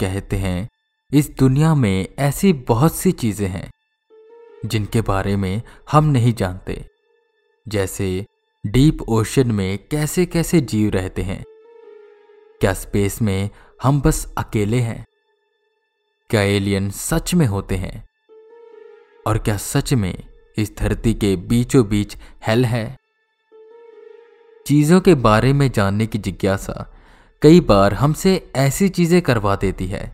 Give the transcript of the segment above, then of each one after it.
कहते हैं, इस दुनिया में ऐसी बहुत सी चीज़ें हैं, जिनके बारे में हम नहीं जानते। जैसे, डीप ओशन में कैसे कैसे जीव रहते हैं। क्या स्पेस में हम बस अकेले हैं? क्या एलियन सच में होते हैं? और क्या सच में इस धरती के बीचों बीच हेल है? चीज़ों के बारे में जानने की जिज्ञासा कई बार हमसे ऐसी चीज़ें करवा देती है,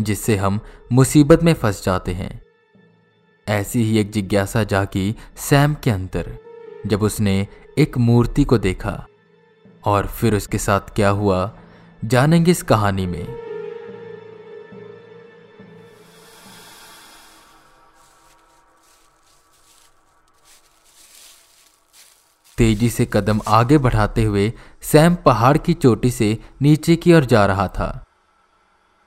जिससे हम मुसीबत में फंस जाते हैं। ऐसी ही एक जिज्ञासा जागी सैम के अंदर, जब उसने एक मूर्ति को देखा और फिर उसके साथ क्या हुआ, जानेंगे इस कहानी में। तेज़ी से कदम आगे बढ़ाते हुए सैम पहाड़ की चोटी से नीचे की ओर जा रहा था।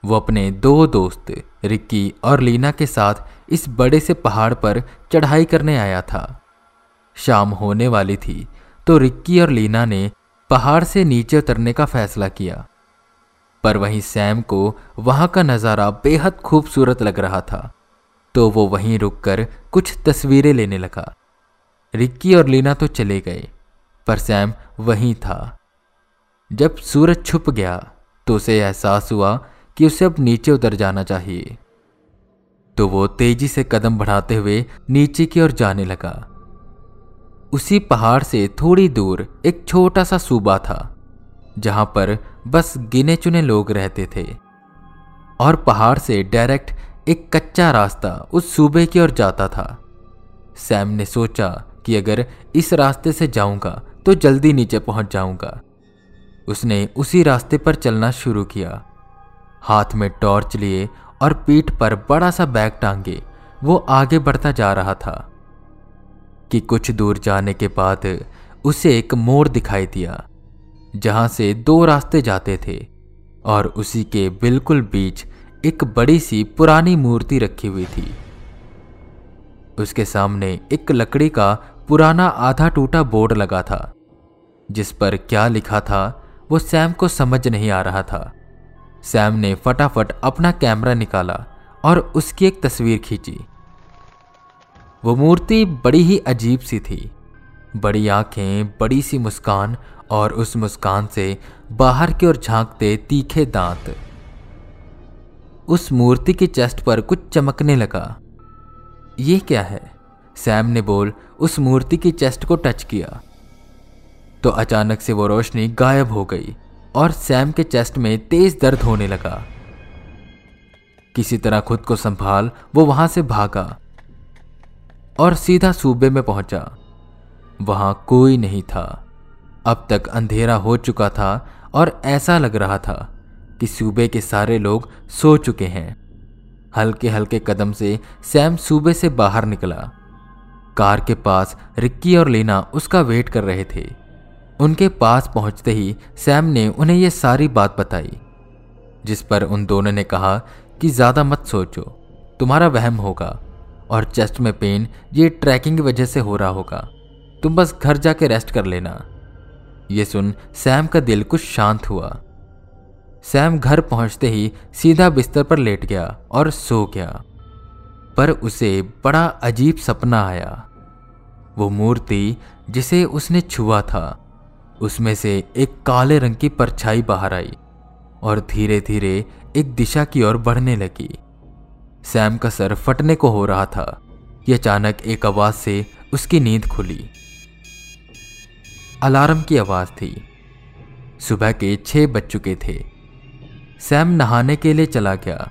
वो अपने दो दोस्त, रिक्की और लीना के साथ इस बड़े से पहाड़ पर चढ़ाई करने आया था। शाम होने वाली थी तो रिक्की और लीना ने पहाड़ से नीचे उतरने का फैसला किया। पर वहीं सैम को वहाँ का नज़ारा बेहद खूबसूरत लग रहा था तो वो वहीं रुककर कुछ तस्वीरें लेने लगा। रिक्की और लीना तो चले गए। पर सैम वहीं था। जब सूरज छुप गया तो उसे एहसास हुआ कि उसे अब नीचे उतर जाना चाहिए। तो वो तेज़ी से कदम बढ़ाते हुए नीचे की ओर जाने लगा। उसी पहाड़ से थोड़ी दूर एक छोटा सा सूबा था, जहाँ पर बस गिने चुने लोग रहते थे। और पहाड़ से डायरेक्ट एक कच्चा रास्ता उस सूबे की ओर जाता था। सैम ने सोचा कि अगर इस रास्ते से जाऊँगा तो जल्दी नीचे पहुँच जाऊँगा। उसने उसी रास्ते पर चलना शुरू किया। हाथ में टॉर्च लिए और पीठ पर बड़ा सा बैग टांगे, वो आगे बढ़ता जा रहा था। कि कुछ दूर जाने के बाद उसे एक मोड़ दिखाई दिया, जहाँ से दो रास्ते जाते थे, और उसी के बिल्कुल बीच एक बड़ी सी पुरानी मूर्ति रखी हुई थी। उसके सामने एक लकड़ी का पुराना आधा टूटा बोर्ड लगा था, जिस पर क्या लिखा था, वो सैम को समझ नहीं आ रहा था। सैम ने फटाफट अपना कैमरा निकाला और उसकी एक तस्वीर खींची। वो मूर्ति बड़ी ही अजीब सी थी। बड़ी आँखें, बड़ी सी मुस्कान और उस मुस्कान से बाहर की ओर झांकते तीखे दांत। उस मूर्ति की चेस्ट पर कुछ चमकने लगा। ये क्या है? सैम ने बोल, उस मूर्ति की चेस्ट को टच किया। तो अचानक से वो रोशनी गायब हो गई और सैम के चेस्ट में तेज दर्द होने लगा। किसी तरह खुद को संभाल, वो वहाँ से भागा और सीधा सूबे में पहुँचा। वहाँ कोई नहीं था। अब तक अंधेरा हो चुका था और ऐसा लग रहा था कि सूबे के सारे लोग सो चुके हैं। हल्के हल्के कदम से सैम सूबे से बाहर निकला। कार के पास रिक्की और लीना उसका वेट कर रहे थे। उनके पास पहुँचते ही सैम ने उन्हें यह सारी बात बताई, जिस पर उन दोनों ने कहा कि ज़्यादा मत सोचो, तुम्हारा वहम होगा और चेस्ट में पेन ये ट्रैकिंग की वजह से हो रहा होगा। तुम बस घर जाके रेस्ट कर लेना। ये सुन सैम का दिल कुछ शांत हुआ। सैम घर पहुँचते ही सीधा बिस्तर पर लेट गया और सो गया। पर उसे बड़ा अजीब सपना आया। वो मूर्ति जिसे उसने छुआ था, उसमें से एक काले रंग की परछाई बाहर आई और धीरे धीरे एक दिशा की ओर बढ़ने लगी। सैम का सर फटने को हो रहा था, कि अचानक एक आवाज़ से उसकी नींद खुली। अलार्म की आवाज़ थी। सुबह के छह बज चुके थे। सैम नहाने के लिए चला गया।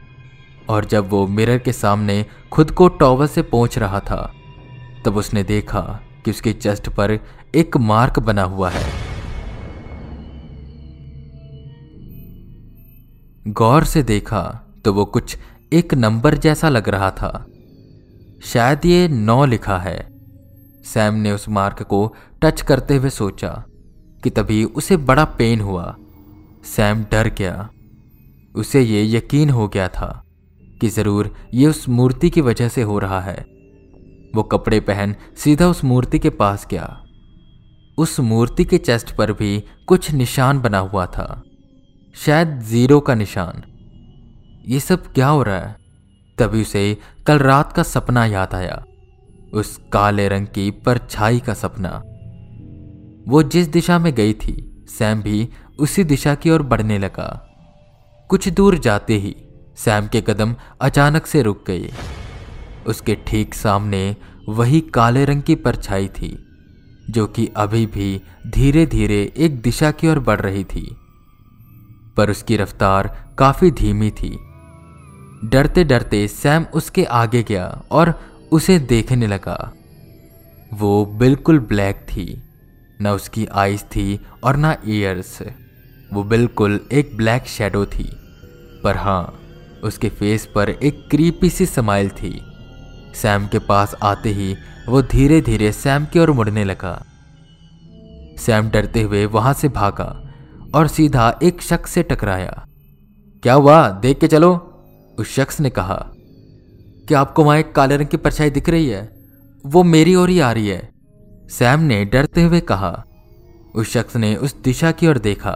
और जब वो मिरर के सामने खुद को टॉवल से पहुँच रहा था, तब उसने देखा कि उसके चेस्ट पर एक मार्क बना हुआ है। गौर से देखा तो वो कुछ एक नंबर जैसा लग रहा था। शायद ये नौ लिखा है। सैम ने उस मार्क को टच करते हुए सोचा कि तभी उसे बड़ा पेन हुआ। सैम डर गया। उसे ये यकीन हो गया था कि ज़रूर ये उस मूर्ति की वजह से हो रहा है। वो कपड़े पहन सीधा उस मूर्ति के पास गया। उस मूर्ति के चेस्ट पर भी कुछ निशान बना हुआ था। शायद ज़ीरो का निशान। ये सब क्या हो रहा है? तभी उसे कल रात का सपना याद आया। उस काले रंग की परछाई का सपना। वो जिस दिशा में गई थी, सैम भी उसी दिशा की ओर बढ़ने लगा। कुछ दूर जाते ही सैम के कदम अचानक से रुक गए। उसके ठीक सामने वही काले रंग की परछाई थी, जो कि अभी भी धीरे धीरे एक दिशा की ओर बढ़ रही थी। पर उसकी रफ्तार काफ़ी धीमी थी। डरते डरते सैम उसके आगे गया और उसे देखने लगा। वो बिल्कुल ब्लैक थी, न उसकी आईज थी और ना ईयर्स। वो बिल्कुल एक ब्लैक शेडो थी। पर हाँ उसके फेस पर एक क्रीपी सी स्माइल थी। सैम के पास आते ही वो धीरे धीरे सैम की ओर मुड़ने लगा। सैम डरते हुए वहाँ से भागा और सीधा एक शख्स से टकराया। क्या हुआ? देख के चलो, उस शख्स ने कहा। क्या आपको वहाँ एक काले रंग की परछाई दिख रही है? वो मेरी ओर ही आ रही है सैम ने डरते हुए कहा। उस शख्स ने उस दिशा की ओर देखा,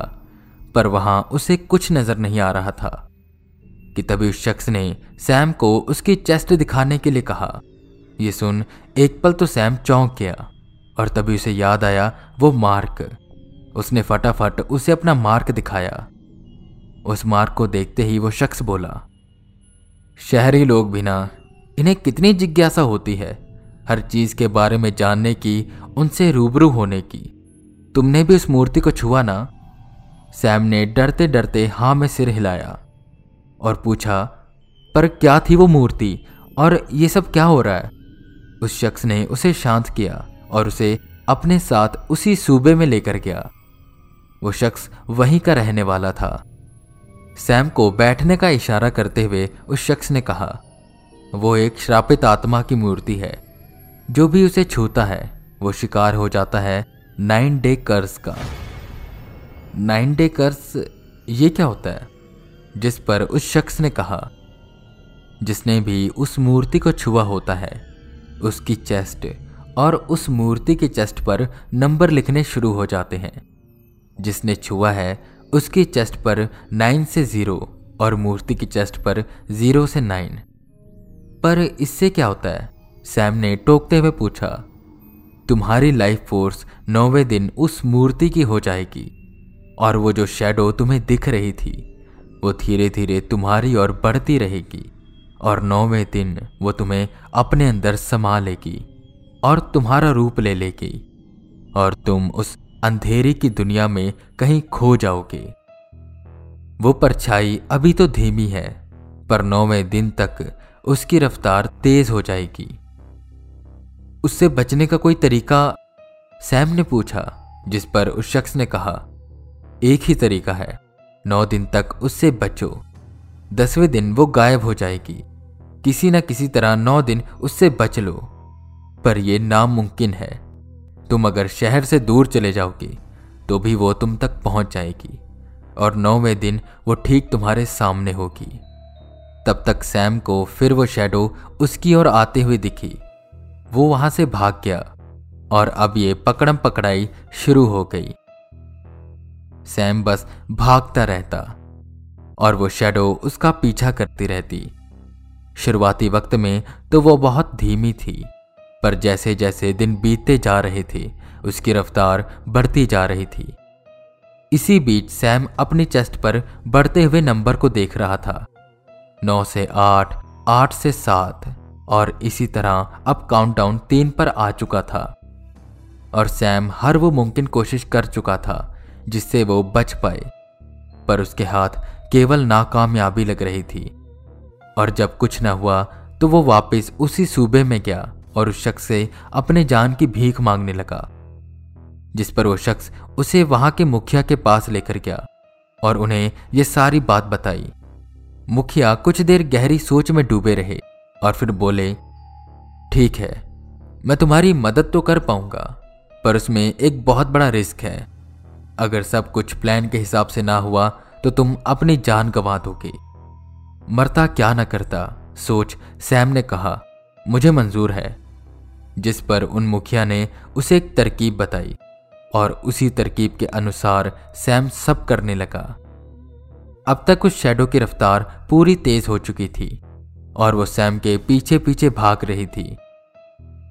पर वहाँ उसे कुछ नज़र नहीं आ रहा था। कि तभी उस शख्स ने सैम को उसकी चेस्ट दिखाने के लिए कहा। यह सुन एक पल तो सैम चौंक गया और तभी उसे याद आया वो मार्क। उसने फटाफट उसे अपना मार्क दिखाया। उस मार्क को देखते ही वो शख्स बोला, शहरी लोग भी ना, इन्हें कितनी जिज्ञासा होती है हर चीज़ के बारे में जानने की, उनसे रूबरू होने की। तुमने भी उस मूर्ति को छुआ ना? सैम ने डरते डरते हाँ में सिर हिलाया। और पूछा, पर क्या थी वो मूर्ति? और ये सब क्या हो रहा है? उस शख्स ने उसे शांत किया और उसे अपने साथ उसी सूबे में लेकर गया। वो शख्स वहीं का रहने वाला था। सैम को बैठने का इशारा करते हुए उस शख्स ने कहा, वो एक श्रापित आत्मा की मूर्ति है। जो भी उसे छूता है, वो शिकार हो जाता है नाइन डे कर्स का। नाइन डे कर्स ये क्या होता है? जिस पर उस शख्स ने कहा, जिसने भी उस मूर्ति को छुआ होता है, उसकी चेस्ट और उस मूर्ति के चेस्ट पर नंबर लिखने शुरू हो जाते हैं। जिसने छुआ है, उसकी चेस्ट पर नाइन से ज़ीरो और मूर्ति की चेस्ट पर ज़ीरो से नाइन। पर इससे क्या होता है? सैम ने टोकते हुए पूछा, तुम्हारी लाइफ फोर्स नौवे दिन उस मूर्ति की हो जाएगी, और वो जो शेडो तुम्हें दिख रही थी वो धीरे धीरे तुम्हारी ओर बढ़ती रहेगी और नौवें दिन वो तुम्हें अपने अंदर समा लेगी और तुम्हारा रूप ले लेगी और तुम उस अंधेरी की दुनिया में कहीं खो जाओगे। वो परछाई अभी तो धीमी है, पर नौवें दिन तक उसकी रफ्तार तेज हो जाएगी। उससे बचने का कोई तरीका? सैम ने पूछा, जिस पर उस शख्स ने कहा, एक ही तरीका है। नौ दिन तक उससे बचो। दसवें दिन वो गायब हो जाएगी। किसी न किसी तरह नौ दिन उससे बच लो। पर यह नामुमकिन है। तुम अगर शहर से दूर चले जाओगे तो भी वो तुम तक पहुँच जाएगी, और नौवें दिन वो ठीक तुम्हारे सामने होगी। तब तक सैम को फिर वो शेडो उसकी ओर आते हुए दिखी। वो वहाँ से भाग गया, और अब ये पकड़म पकड़ाई शुरू हो गई। सैम बस भागता रहता और वो शेडो उसका पीछा करती रहती। शुरुआती वक्त में तो वो बहुत धीमी थी, पर जैसे जैसे दिन बीतते जा रहे थे, उसकी रफ्तार बढ़ती जा रही थी। इसी बीच सैम अपनी चेस्ट पर बढ़ते हुए नंबर को देख रहा था। नौ से आठ आठ से सात, और इसी तरह अब काउंटडाउन तीन पर आ चुका था। और सैम हर वो मुमकिन कोशिश कर चुका था जिससे वो बच पाए। पर उसके हाथ केवल नाकामयाबी लग रही थी। और जब कुछ न हुआ तो वो वापस उसी सूबे में गया और उस शख्स से अपने जान की भीख मांगने लगा, जिस पर वो शख्स उसे वहाँ के मुखिया के पास लेकर गया और उन्हें यह सारी बात बताई। मुखिया कुछ देर गहरी सोच में डूबे रहे और फिर बोले, ठीक है, मैं तुम्हारी मदद तो कर पाऊँगा, पर उसमें एक बहुत बड़ा रिस्क है। अगर सब कुछ प्लान के हिसाब से ना हुआ तो तुम अपनी जान गंवा दोगे। मरता क्या ना करता, सोच सैम ने कहा, मुझे मंजूर है। जिस पर उन मुखिया ने उसे एक तरकीब बताई, और उसी तरकीब के अनुसार सैम सब करने लगा। अब तक उस शेडो की रफ्तार पूरी तेज हो चुकी थी, और वो सैम के पीछे पीछे भाग रही थी।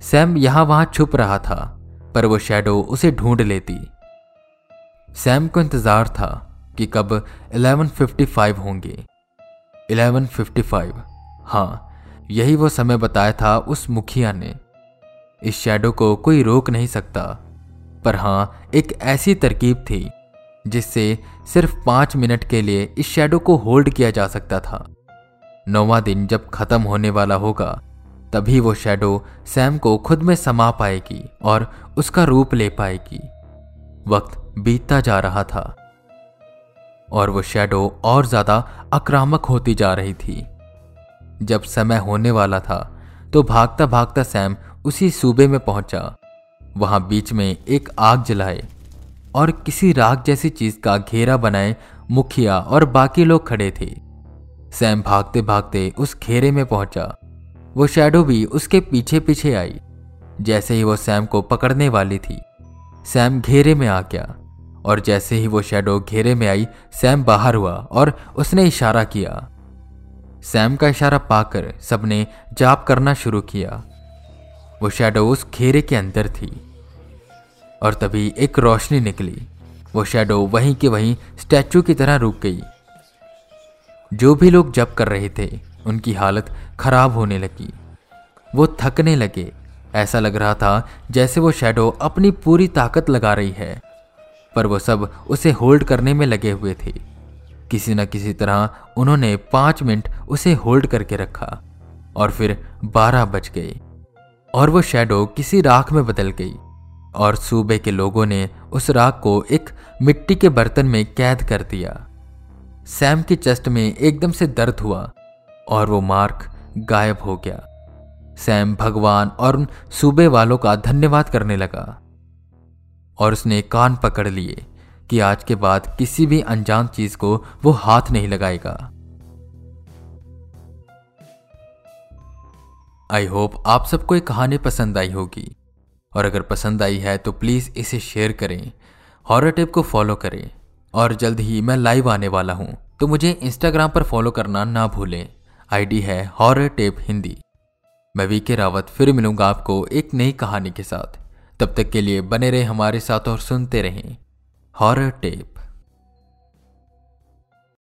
सैम यहाँ वहाँ छुप रहा था, पर वो शेडो उसे ढूंढ लेती। सैम को इंतज़ार था कि कब 11:55 होंगे। 11:55 हाँ यही वो समय बताया था उस मुखिया ने। इस शैडो को कोई रोक नहीं सकता, पर हाँ एक ऐसी तरकीब थी, जिससे सिर्फ़ पाँच मिनट के लिए इस शैडो को होल्ड किया जा सकता था। नौवा दिन जब खत्म होने वाला होगा, तभी वो शैडो सैम को खुद में समा पाएगी और उसका रूप ले पाएगी। वक्त बीतता जा रहा था और वो शैडो और ज़्यादा आक्रामक होती जा रही थी। जब समय होने वाला था तो भागता भागता सैम उसी सूबे में पहुँचा। वहाँ बीच में एक आग जलाए और किसी राग जैसी चीज़ का घेरा बनाए मुखिया और बाकी लोग खड़े थे। सैम भागते भागते उस घेरे में पहुँचा। वो शैडो भी उसके पीछे पीछे आई, जैसे ही वो सैम को पकड़ने वाली थी। सैम घेरे में आ गया। और जैसे ही वो शेडो घेरे में आई, सैम बाहर हुआ और उसने इशारा किया। सैम का इशारा पाकर सबने जाप करना शुरू किया। वो शेडो उस घेरे के अंदर थी और तभी एक रोशनी निकली। वो शेडो वहीं के वहीं स्टैचू की तरह रुक गई। जो भी लोग जप कर रहे थे, उनकी हालत खराब होने लगी। वो थकने लगे। ऐसा लग रहा था जैसे वो शेडो अपनी पूरी ताकत लगा रही है। पर वो सब उसे होल्ड करने में लगे हुए थे। किसी न किसी तरह उन्होंने पाँच मिनट उसे होल्ड करके रखा और फिर बारह बज गए और वो शेडो किसी राख में बदल गई और सूबे के लोगों ने उस राख को एक मिट्टी के बर्तन में कैद कर दिया। सैम की चेस्ट में एकदम से दर्द हुआ और वो मार्क गायब हो गया। सैम भगवान और उन सूबे वालों का धन्यवाद करने लगा। और उसने कान पकड़ लिए कि आज के बाद किसी भी अनजान चीज़ को वो हाथ नहीं लगाएगा। आई होप आप सबको ये कहानी पसंद आई होगी। और अगर पसंद आई है तो प्लीज़ इसे शेयर करें हॉरर टेप को फॉलो करें। और जल्द ही मैं लाइव आने वाला हूँ तो मुझे इंस्टाग्राम पर फॉलो करना ना भूलें। आईडी है हॉरर टेप हिंदी। मैं वी के रावत, फिर मिलूँगा आपको एक नई कहानी के साथ। तब तक के लिए बने रहे हमारे साथ और सुनते रहें हॉरर टेप